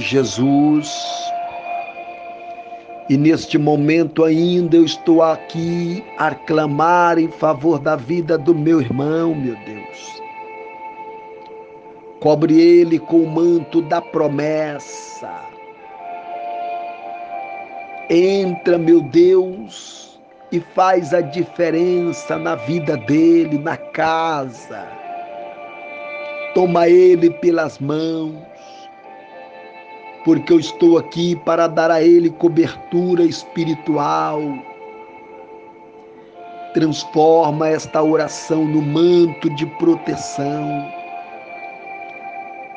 Jesus. E neste momento ainda eu estou aqui a clamar em favor da vida do meu irmão, meu Deus. Cobre ele com o manto da promessa. Entra, meu Deus, e faz a diferença na vida dele, na casa. Toma ele pelas mãos porque eu estou aqui para dar a Ele cobertura espiritual. Transforma esta oração no manto de proteção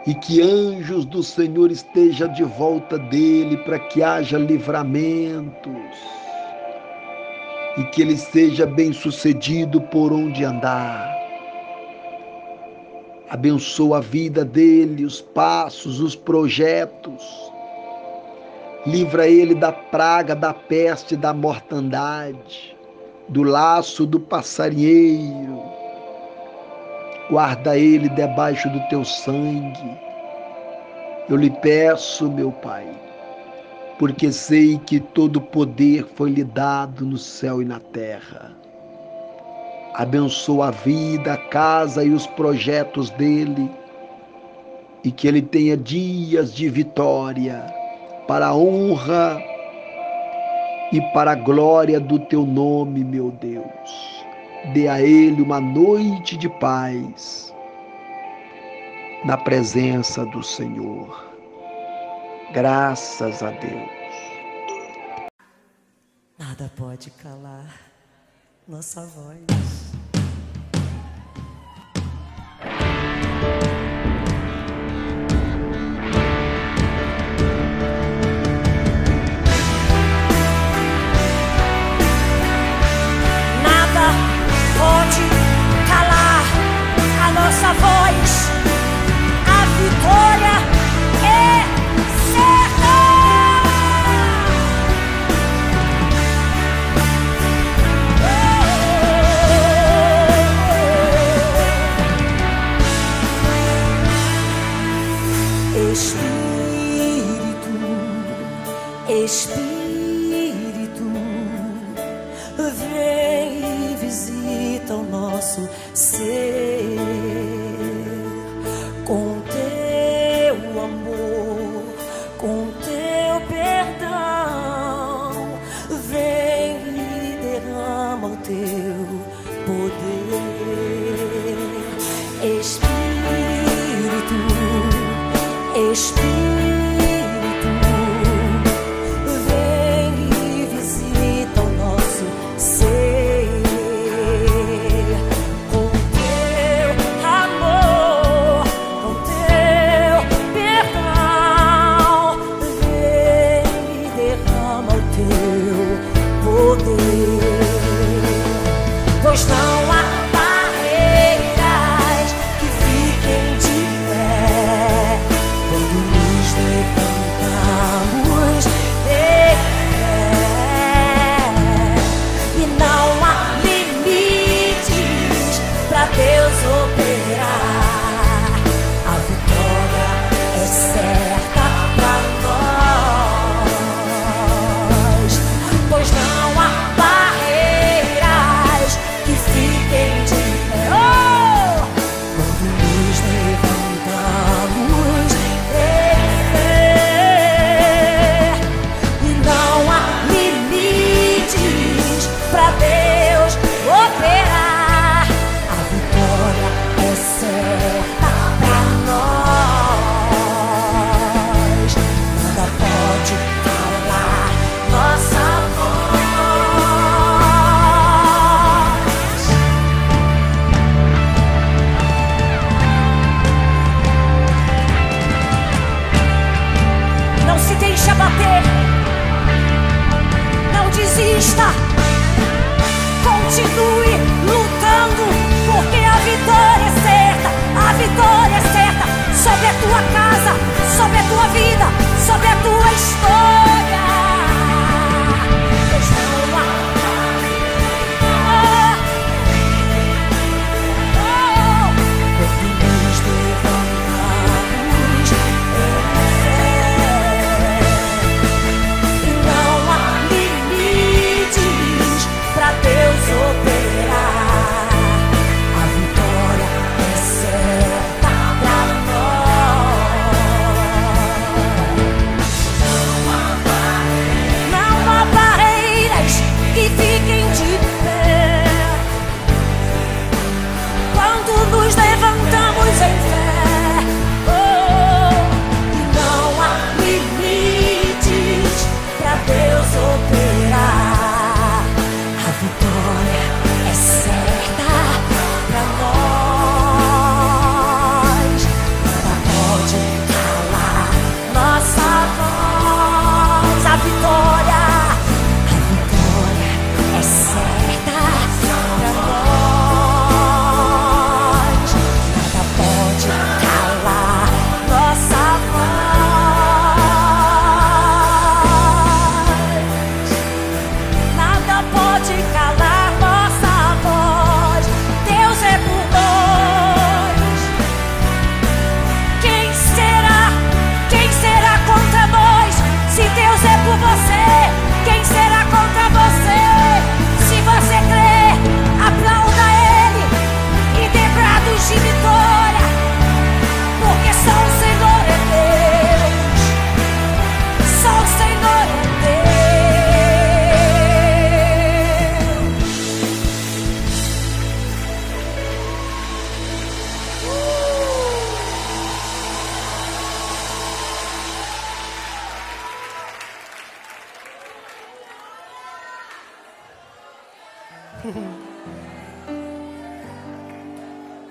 e que anjos do Senhor estejam de volta dele para que haja livramentos e que ele seja bem sucedido por onde andar. Abençoa a vida dele, os passos, os projetos. Livra ele da praga, da peste, da mortandade, do laço do passarinheiro. Guarda ele debaixo do teu sangue. Eu lhe peço, meu Pai, porque sei que todo poder foi lhe dado no céu e na terra abençoa a vida, a casa e os projetos dele, e que ele tenha dias de vitória para a honra e para a glória do teu nome, meu Deus. Dê a ele uma noite de paz na presença do Senhor. Graças a Deus. Nada pode calar nossa voz. Ser com teu amor, com teu perdão. Vem e derrama o teu poder, Espírito, Espírito. vida, sobre a tua história. luz da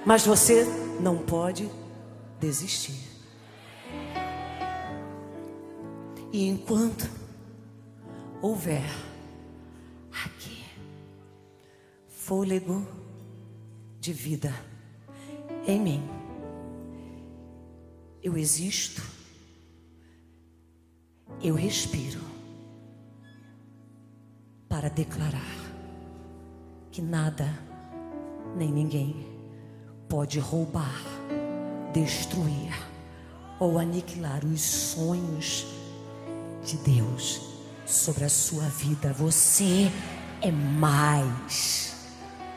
Mas você não pode desistir. E enquanto houver aqui fôlego de vida em mim, eu existo, eu respiro para declarar que nada nem ninguém pode roubar, destruir ou aniquilar os sonhos de Deus sobre a sua vida. Você é mais.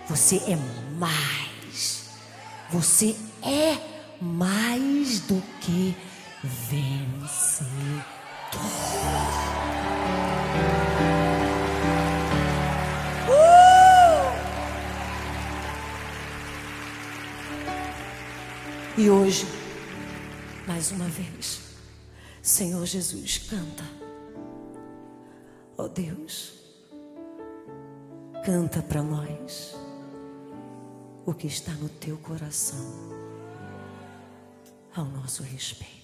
Você é mais. Você é mais do que vencedor. Hoje, mais uma vez, Senhor Jesus, canta. Ó oh Deus, canta para nós o que está no teu coração ao nosso respeito.